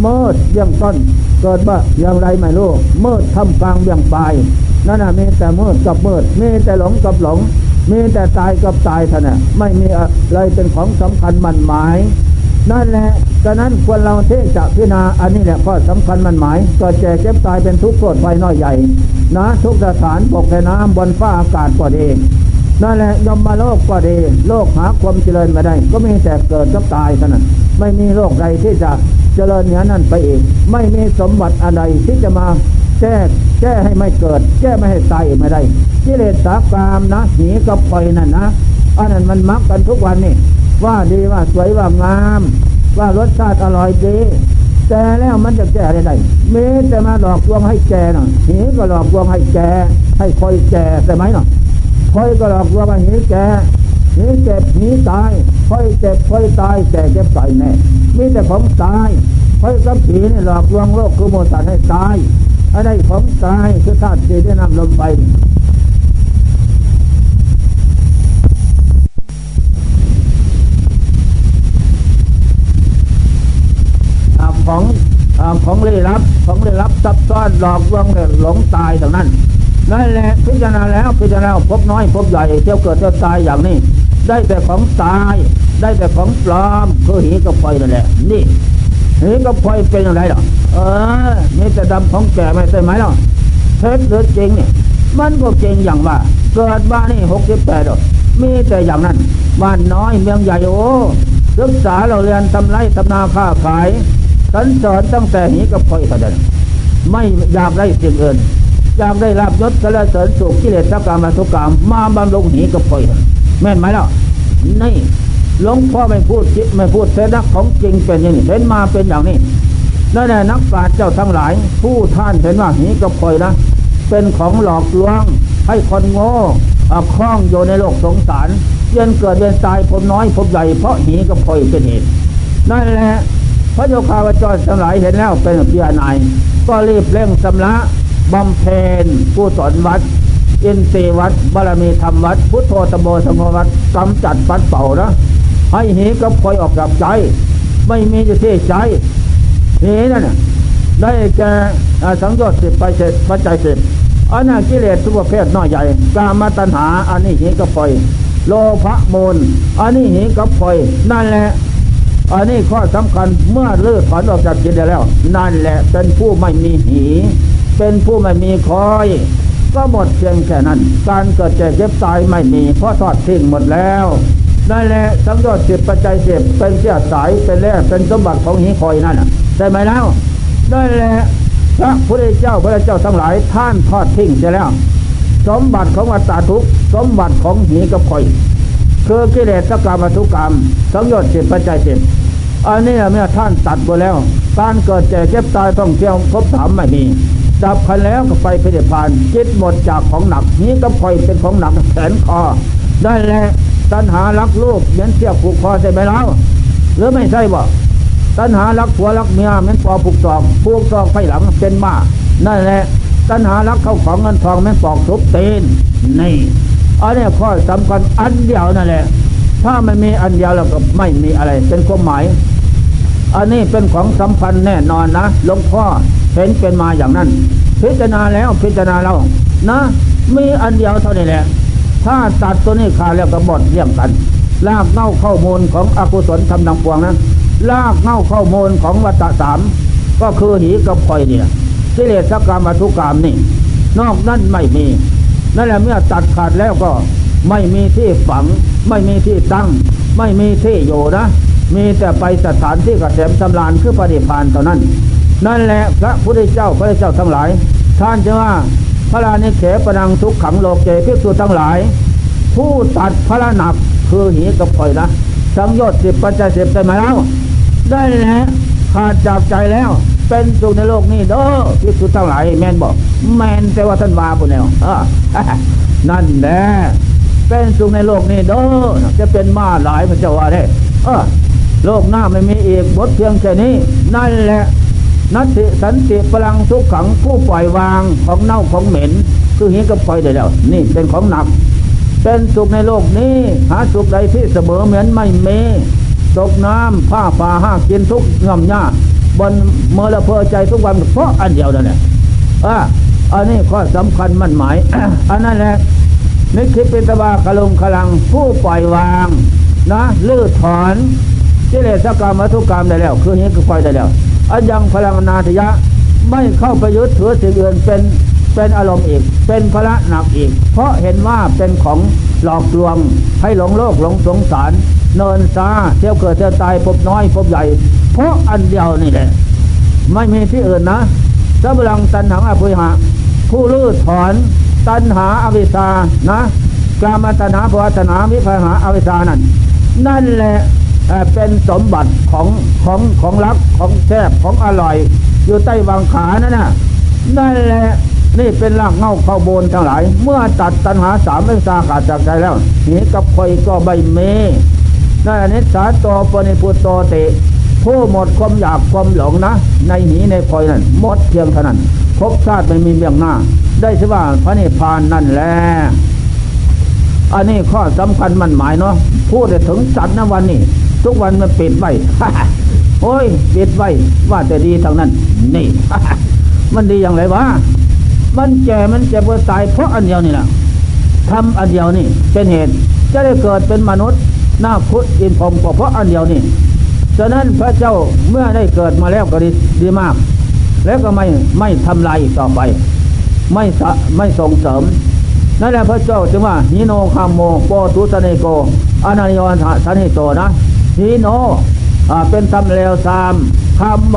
เมื่อเยี่ยงต้น เกิดว่าอย่างไรไม่รู้เมื่อทำกลางเบี่ยงปลายนั่นน่ะมีแต่เมื่อกับเมื่อมีแต่หลงกับหลงมีแต่ตายกับตายท่านน่ะไม่มีอะไรเป็นของสำคัญมันหมาย นั่นแหละฉะนั้นควรเราเทจะพิจารณาอันนี้แหละข้อสำคัญมันหมายก็แก่เก็บตายเป็นทุกข์โทษไฟน้อยใหญ่ นะ ทุกสถานบกแค่น้ำบนฟ้าอากาศก็ดีนั่นแหละยมมาโลกก็ดี โลกหาความเจริญไม่ได้ ก็มีแต่เกิดกับตายเท่านั้นไม่มีโลกใดที่จะเจริญเหนือนั้นไปอีก ไม่มีสมบัติอะไรที่จะมาแก้แก้ให้ไม่เกิด แก้ไม่ให้ตายไม่ได้กิเลสสากามนะหนีกับปล่อยนั่นนะอันนั้นมันมักกันทุกวันนี่ ว่าดีว่าสวยว่างาม ว่ารสชาติอร่อยดีแต่แล้วมันจะแก้ได้ไหมีแต่มาหลอกลวงให้แก่น่ะหีก็หลอกลวงให้แกให้คอยแก่ใช่ไหมเนาะคอยก็หลอกลวงให้หีแกหีเจ็บหีตายคอยเจ็บคอยตายแก่เจ็บตายแน่มีแต่ของตายคอยกับผีนี่หลอกลวงโลกคือโมสันให้ตายอะไรของตายคือธาตุสี่ที่นำลงไป ของอของลี้ลับของลี้ลับซับซ้อนหลอกลวงเนี่ยหลงตายตรงนั้นนั่นแหละพิจารณาแล้วพิจารณาพบน้อยพบใหญ่เที่ยวเกิดเที่ยวตายอย่างนี้ ได้แต่ของตายได้แต่ของปลอมคือหีกับไฟนั่นแหละนี่หีกับไฟเป็นอย่างไรหรอเออนี่แต่ดำของแก่ไม่ใช่ไหมหรอเท็จหรือจริงเนี่ยมันก็จริงอย่างว่า เกิดมานี่หกสิบแปดมีแต่อย่างนั้นบ้านน้อยเมืองใหญ่โอ้ศึกษาเราเรียนทำไรทำนาค้าขาย สันสอนตั้งแต่หีกับคอยเท่านั้นไม่อยากได้สิ่งอื่นอยากได้รับยศกระเสริญสุขกิเลสกรรมทุกรรมมาบำรุงหีกับคอยแม่นไหมล่ะนี่หลวงพ่อไม่พูดจิไม่พูดเสนักของจริงเป็นอย่างนี้เห็นมาเป็นอย่างนี้นั่นแหละนักปราชญ์เจ้าทั้งหลาย ผู้ท่านเห็นว่าหีกับคอยนะเป็นของหลอกลวงให้คนโง่คล้องอยู่ในโลกสงสารเวียนเกิดเวียนตายผมน้อยผมใหญ่เพราะหีกับคอยเป็นเหตุนั่นแหละ พระโยคาวจรทั้งหลายเห็นแล้วเป็นพิยนายก็รีบเร่งสำละบำเพ็ญกุศลวัด อินทรีวัดบารมีธรรมวัด พุทโธตโมสมวัดกำจัดปัดเป่านะ ให้เหีกับคอยออกจากใจ ไม่มีจะเที่ใจเหีนั่นได้แก่สังโยชน์สิบไปเสร็จปัจจัยสิบอันนั้นกิเลสทุกประเภทน้อยใหญ่กามาตัณหาอันนี้เหีกับคอย โลภะมูลอันนี้เหีกับคอยนั่นแหละ อันนี้ข้อสำคัญเมื่อเลิกถอนออกจากจิตแล้ว นั่นแหละเป็นผู้ไม่มีหี เป็นผู้ไม่มีคอย ก็หมดเพียงแค่นั้น การเกิดเจ็บเจ็บตายไม่มี เพราะทอดทิ้งหมดแล้วนั่นแหละสังโยชน์จิตปัจจัยเจ็บเป็นเสียสายเป็นแร่เป็นสมบัติของหีคอยนั่นใช่ไหมแล้วนั่นแหละพระพุทธเจ้าพระเจ้าทั้งหลายท่านทอดทิ้งเสียแล้ว สมบัติของวัตาทุกสมบัติของหีกับคอย คือกิเลสกรรมทุกกรรม สังโยชน์สิบปัจจัยสิบอันนี้เมื่อท่านตัดไปแล้ว การเกิดแก่เก็บตายต้องเที่ยวพบถามไม่มีดับคันแล้วก็ไปพิจารณาจิตหมดจากของหนัก นี้ก็คอยเป็นของหนักแขนคอได้แล้วตัณหารักลูกเหมือนเสียผูกคอใช่ไหมแล้วหรือไม่ใช่บ่ตัณหารักผัวรักเมียเหมือนปอผูกตอกผูกตอกไฟหลังเป็นมานั่นแหละตัณหารักเข้าของเงินทองแม่ปอกทุบเตนนี่ อันนี้ข้อสำคัญอันเดียวนั่นแหละ ถ้าไม่มีอันเดียวแล้วก็ไม่มีอะไร เป็นความหมาย อันนี้เป็นของสัมพันธ์แน่นอนนะหลวงพ่อเห็นเป็นมาอย่างนั้น พิจารณาแล้วพิจารณาแล้วนะ มีอันเดียวเท่านี้แหละ ถ้าตัดตัวนี้ขาดแล้วก็หมดเรี่ยงกันลากเง่าข้อมูลของอกุศลทำนำปวงนั้นลากเง่าข้อมูลของวัตตะสามก็คือหีกับคอยเนี่ยกิเลสกรรมอทุกรรมนี่ นอกนั้นไม่มี นั่นแหละเมื่อตัดขาดแล้วก็ไม่มีที่ฝัง ไม่มีที่ตั้ง ไม่มีที่อยู่นะ มีแต่ไปสถานที่กระเสมสำรานคือปฏิพานเท่านั้น นั่นแหละพระพุทธเจ้าพระเจ้าทั้งหลาย ท่านจะว่าพระรานิเขปนังทุกขังโลกเจพิสุทั้งหลาย ผู้ตัดพระหนักคือหีกับคอยนะสังโยชน์สิบปัจจัยสิบได้มาแล้ว ได้แล้วขาดจากใจแล้ว เป็นสุขในโลกนี้เด้อพิสุทั้งหลายแมนบอกแมนแต่ว่าท่านวาปุ่นแนวนั่นแหละเป็นสุขในโลกนี้เด้อจะเป็นมาหลายพระเจ้าว่าได้เออโลกหน้าไม่มีอีกบทเพียงแค่นี้ นั่นแหละนัตติสันติพลังทุกขังผู้ปล่อยวางของเน่าของเหม็น คือเห็นกับปล่อยได้แล้ว นี่เป็นของหนัก เป็นสุขในโลกนี้ หาสุขใดที่เสมอเหมือนไม่เมตกน้ำผ้าป่าห้ากินทุกเงื่อมยาก บนเมื่อละเพอใจทุกวันเพราะอันเดียวนั่นแหละอ่าอันนี้ข้อสำคัญมันหมาย อันนั้นแหละนึกคิดเป็นตบาคลงคลังผู้ปล่อยวาง นะลื้อถอนกิเลสกรรมวัตถุกรรมได้แล้ว คือนี้คือปล่อยได้แล้วอันยังพลังนาทยะไม่เข้าไปยึดถือสิ่งอื่นเป็นเป็นอารมณ์อีก เป็นพระหนักอีก เพราะเห็นว่าเป็นของหลอกลวงให้หลงโลกหลงสงสาร เนินซาเที่ยวเกิดเที่ยวตายพบน้อยพบใหญ่ เพราะอันเดียวนี่แหละ ไม่มีที่อื่นนะสับลังตันหังอภุหะผู้ลื้อถอนตันหาอวิชานะกามตันหาภวตนาวิภาหาอวิชานั่น นั่นแหละเป็นสมบัติของของของรักของแซ่บของอร่อย อยู่ใต้วางขานั่นน่ะนั่นแหละนี่เป็นรากเง่าข้าโบนทั้งหลาย เมื่อตัดตัณหาสามเป็นสาขาดจากใจแล้วหีกับคอยก็ใบเมนั่นนิสาโตปนิพุตโตเต ผู้หมดความอยากความหลงนะ ในหีในคอยนั่นหมดเพียงเท่านั้นภพชาติไม่มีเบื้องหน้า ได้ชื่อว่าพระนิพพานนั่นแหละอันนี้ข้อสำคัญมันหมายเนาะพูดถึงสัตว์นะวันนี้ ทุกวันมันปิดไว้โอ้ยปิดไว้ว่าแต่ดีทางนั้น นี่ มันดีอย่างไรวะมันแก่มันเจ็บมันตายเพราะอันเดียวนี่แหละทำอันเดียวนี่เป็นเหตุ จะได้เกิดเป็นมนุษย์หน้าพุทธอินพรมก็เพราะอันเดียวนี่ ฉะนั้นพระเจ้าเมื่อได้เกิดมาแล้วก็ดีดีมาก แล้วก็ไม่ไม่ทำลายอีกต่อไป ไม่สะไม่ส่งเสริมนั่นแหละพระเจ้าจึงว่าฮิโนคามโมโปตุสเนโกอนานิยนทานิโตนะฮิโนเป็นทำเลวซามคามโม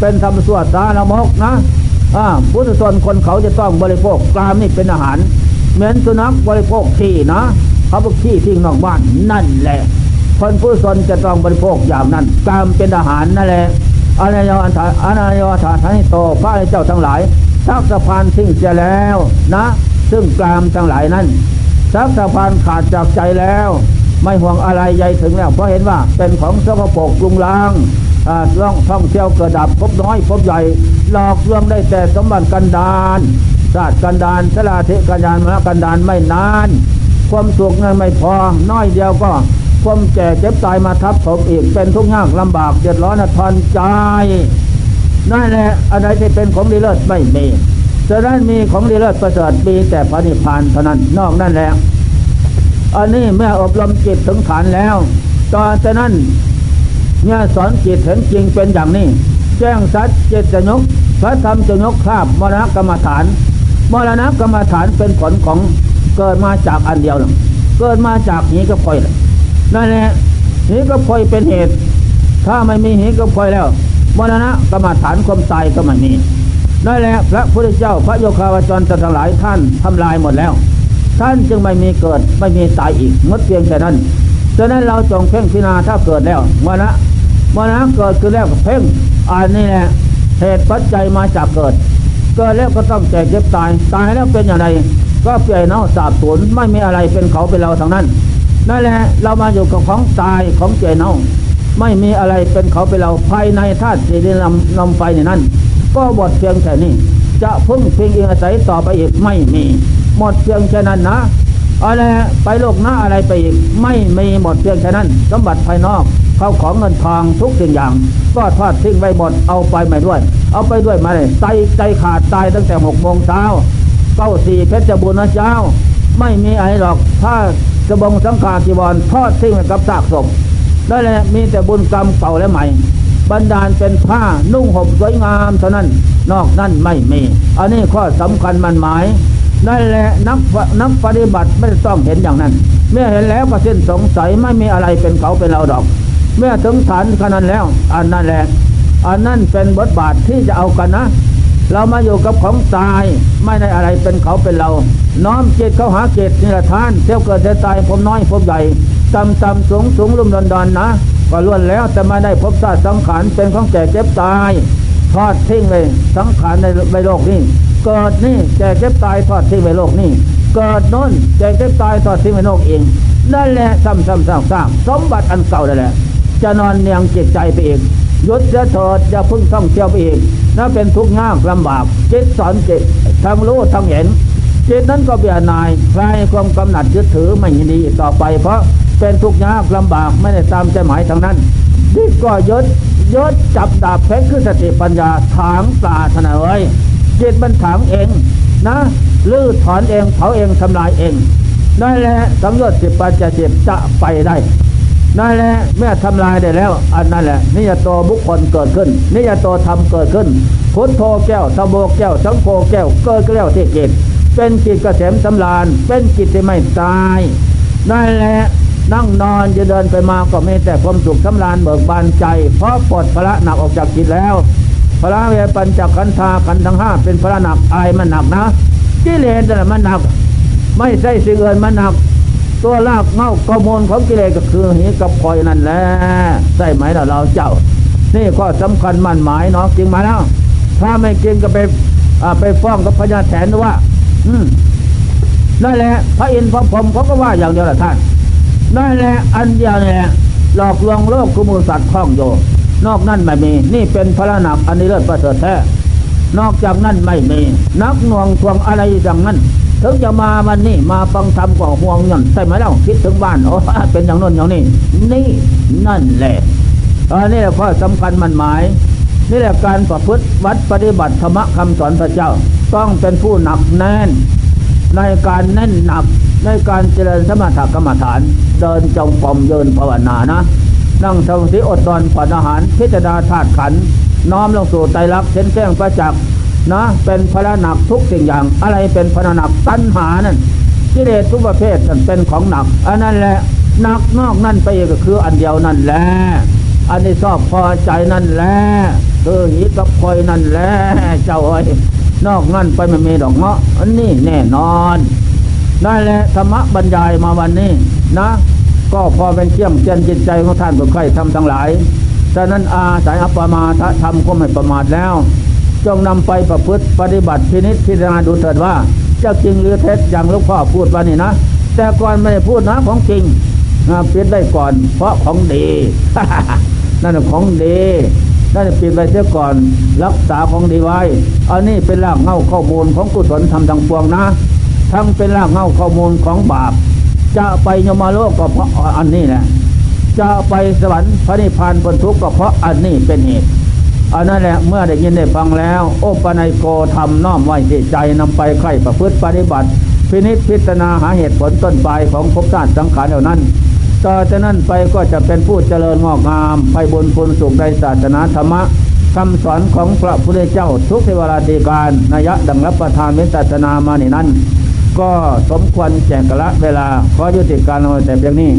เป็นทำสวดสารมกนะพุทธชนคนเขาจะต้องบริโภคกามนี่เป็นอาหาร เหมือนสุนัขบริโภคขี้นะเขาบอกขี้ทิ้งนอกบ้านนั่นแหละ คนผู้ชนจะต้องบริโภคอย่างนั้นกามเป็นอาหารนั่นแหละอานายอันถาอานายถาทันโตพระเจ้าทั้งหลายทักสะพานทิ้งเสียแล้วนะ ซึ่งกามทั้งหลายนั้นทักสะพานขาดจากใจแล้ว ไม่ห่วงอะไรใหญ่ถึงแล้ว เพราะเห็นว่าเป็นของสกปรกกรุงลางล่องท่องเที่ยวกิดดับพบน้อยพบใหญ่หลอกลวงได้แต่สมบัติกันดานศาสตร์กันดานสลาเทกันดานมรกันดานไม่นาน ความสุขนั้นไม่พอน้อยเดียวก็ ความแก่เจ็บตายมาทับถมอีกเป็นทุกข์ยากลำบากเดือดร้อนทอนใจนั่นแหละอะไรที่เป็นของดีเลิศไม่มีจะได้มีของดีเลิศประเสริฐมีแต่พระนิพพานเท่านั้นนอกนั่นแหละอันนี้เมื่ออบรมจิตถึงฐานแล้วตอนนั้นเนี่ยสอนจิตเห็นจริงเป็นอย่างนี้ แจ้งสัจเจตจะยกพระธรรมจะยกคาบมรณกรรมฐานมรณกรรมฐานเป็นผลของเกิดมาจากอันเดียวเกิดมาจากหีกับพลอย นั่นแหละหีกับพลอยเป็นเหตุ ถ้าไม่มีหีกับพลอยแล้วมรณะกรรมฐานความตายก็ไม่มีนั่นแหละพระพุทธเจ้าพระโยคาวจรทั้งหลายท่านทำลายหมดแล้ว ท่านจึงไม่มีเกิดไม่มีตายอีกงดเพียงแค่นั้นฉะนั้นเราจงเพ่งพิจารณาถ้าเกิดแล้วมรณะมรณะเกิดคือแล้วเพ่งอันนี้แหละเหตุปัจจัยมาจากเกิด เกิดแล้วก็ต้องแก่เจ็บตาย ตายแล้วเป็นอย่างไร ก็เปลี่ยนเนาสาบสูญไม่มีอะไรเป็นเขาเป็นเราทางนั้น นั่นแหละเรามาอยู่กับของตายของเจเนาไม่มีอะไรเป็นเขาเป็นเราภายในธาตุที่นำนำไฟในนั้น ก็หมดเพียงแค่นี้ จะพึ่งพียงอิงอาศัยต่อไปอีกไม่มี หมดเพียงแค่นั้นนะอะไรไปโลกหน้าอะไรไปอีก ไม่มีหมดเพียงแค่นั้น สมบัติภายนอกเข้าของเงินทองทุกสิ่งอย่าง ก็ทอดทิ้งไว้หมดเอาไปไม่ด้วย เอาไปด้วยมาเลยใจใจขาดตายตั้งแต่หกโมงเช้าเก้าสี่เพชรบุญนะเจ้า ไม่มีอะไรหรอกถ้าจะบงสังขารจีวรทอดทิ้งกับซากศพได้เลยมีแต่บุญกรรมเก่าและใหม่บรรดาลเป็นผ้านุ่งห่มสวยงามเท่านั้นนอกนั้นไม่มีอันนี้ข้อสำคัญมันหมายนั่นแหละนักนักปฏิบัติไม่ต้องเห็นอย่างนั้น เมื่อเห็นแล้วก็สิ้นสงสัยไม่มีอะไรเป็นเขาเป็นเราดอก เมื่อถึงฐานขนาดแล้ว อันนั้นแหละอันนั้นเป็นบทบาทที่จะเอากันนะ เรามาอยู่กับของตายไม่ได้อะไรเป็นเขาเป็นเรา น้อมจิตเข้าหาเกตนิรทานเที่ยวเกิดเที่ยวตายผมน้อยผมใหญ่ต่ำต่ำสูงสูงลุ่มดอนดอนนะ ก็ล้วนแล้วแต่มาได้พบชาติสังขารเป็นของแก่เจ็บตาย ทอดทิ้งเลยสังขารในใบโลกนี้เกิดนี่แก่เจ็บตายทอดทิ้งไปโลกนี่เกิดน้นแก่เจ็บตายทอดทิ้งไปโลกเองนั่นแหละซ้ำซ้ำซ้ำซ้ำสมบัติอันเก่านั่นแหละ จะนอนเนียงจิตใจไปอีกยุดจะเถิดจะพึ่งท่องเที่ยวไปอีกนั่นเป็นทุกข์ยากลำบากจิตสอนจิตทั้งรู้ทั้งเห็น จิตนั้นก็เบียนายคลายความกำหนัดยึดถือไม่ยินดีต่อไป เพราะเป็นทุกข์ยากลำบากไม่ได้ตามใจหมายทางนั้นนี่ก็ยศยศจับดาบเพชรคือสติปัญญาถางปลาถนาไว้จิตมันถางเองนะลื้อถอนเองเผาเองทำลายเองนั่นแหละสำรวจสิบปัจจสิบจะไปได้นั่นแหละเมื่อทำลายได้แล้ว อันนั่นแหละนิยโตบุคคลเกิดขึ้นนิยโตธรรมเกิดขึ้นพุทโธแก้วสมโบแก้วสังโฆแก้วเกิดแก้วที่จิต เป็นจิตเกษมสำราญ เป็นจิตที่ไม่ตายนั่นแหละนั่งนอนจะเดินไปมาก็มีแต่ความสุขสำราญเบิกบานใจ เพราะปลดพระหนักออกจากจิตแล้วพระเวปัญจขันธาขันทั้งห้าเป็นพระหนักอายมันหนักนะกิเลสน่ะมันหนัก ไม่ใช่สิ่งอื่นมันหนัก ตัวลากเงากระมวลของกิเลสก็คือหีกับคอยนั่นแหละใช่ไหมล่ะเราเจ้า นี่ข้อสำคัญมั่นหมายเนาะจริงมาแล้วถ้าไม่จริงก็ไปไปฟ้องกับพญาแถนว่า อืมนั่นแหละพระอินทร์พระพรหมเขาก็ว่าอย่างเดียวแหละท่านนั่นแหละอันเดียวนี่แหละหลอกลวงโลกคุมูสัตว์คล้องโยนอกนั้นไม่มี นี่เป็นพระหนักอันนี้เลิศประเสริฐแท้นอกจากนั้นไม่มี นักหน่วงทวงอะไรอย่างนั้น ถึงจะมาวันนี้มาฟังธรรมก็ห่วงย่อนใช่ไหมเล่าคิดถึงบ้านโอ้เป็นอย่างนั้นอย่างนี้ นี่นั่นแหละอันนี้แหละข้อสำคัญมันหมาย นี่แหละการประพฤติวัดปฏิบัติธรรมคำสอนพระเจ้า ต้องเป็นผู้หนักแน่น ในการแน่นหนักในการเจริญสมถกรรมฐาน เดินจงกรมเดินภาวนานะ นั่งสมาธิอดนอนผ่อนอาหารพิจารณาธาตุขันน้อมลงสู่ไตรลักษณ์เช่นแจ้งประจักษ์นะ เป็นพระหนักทุกสิ่งอย่าง อะไรเป็นพระหนักตัณหานั่นกิเลสทุกประเภทนั่นเป็นของหนัก อันนั้นแหละหนักนอกนั่นไปก็คืออันเดียวนั่นแหละอันนี้ชอบพอใจนั่นแหละคือหิตกับคอยนั่นแหละเจ้าเอ้ย นอกนั่นไปไม่มีดอกเงาะอันนี้แน่นอนนั่นแหละธรรมะบรรยายมาวันนี้นะ ก็พอเป็นเชี่ยมเจนจิตใจของท่านผู้ใครทำทั้งหลายฉะนั้นอาศัยอัปปมาทะธรรมก็ไม่ประมาทแล้ว จงนำไปประพฤติปฏิบัติพินิจพิจารณาดูเถิดว่าจ้าจริงหรือเท็จอย่างหลูกพ่อพูดวันนี้นะ แต่ก่อนไม่ได้พูดนะของจริงปิดได้ก่อน เพราะของดี นั่นนะของดี นั่นปิดไว้เสียก่อนรักษาของดีไว้ อันนี้เป็นรากเง้าข้อมูลของกุศลธรรมทั้งปวงนะ ทั้งเป็นรากเง้าข้อมูลของบาป จะไปยมโลกก็เพราะอันนี้แหละ จะไปสวรรค์พระนิพพานพ้นทุกข์ก็เพราะอันนี้เป็นเหตุอันนั้นแหละเมื่อได้ยินได้ฟังแล้ว โอปนัยโกทำน้อมไว้ที่ใจนำไปใครประพฤติปฏิบัติ พินิจพิจารณาหาเหตุผลต้นปลายของภพชาติสังขารเหล่านั้น ต่อจากนั้นไปก็จะเป็นผู้เจริญงอกงาม ไปบนพูนสุขในศาสนาธรรมะคำสอนของพระพุทธเจ้าทุกเทวราตีการนัยะดังรับประทานเวทศาสนามาในนั้น ก็สมควรแจกกละเวลาขอยุติการเอาแต่เพียงนี้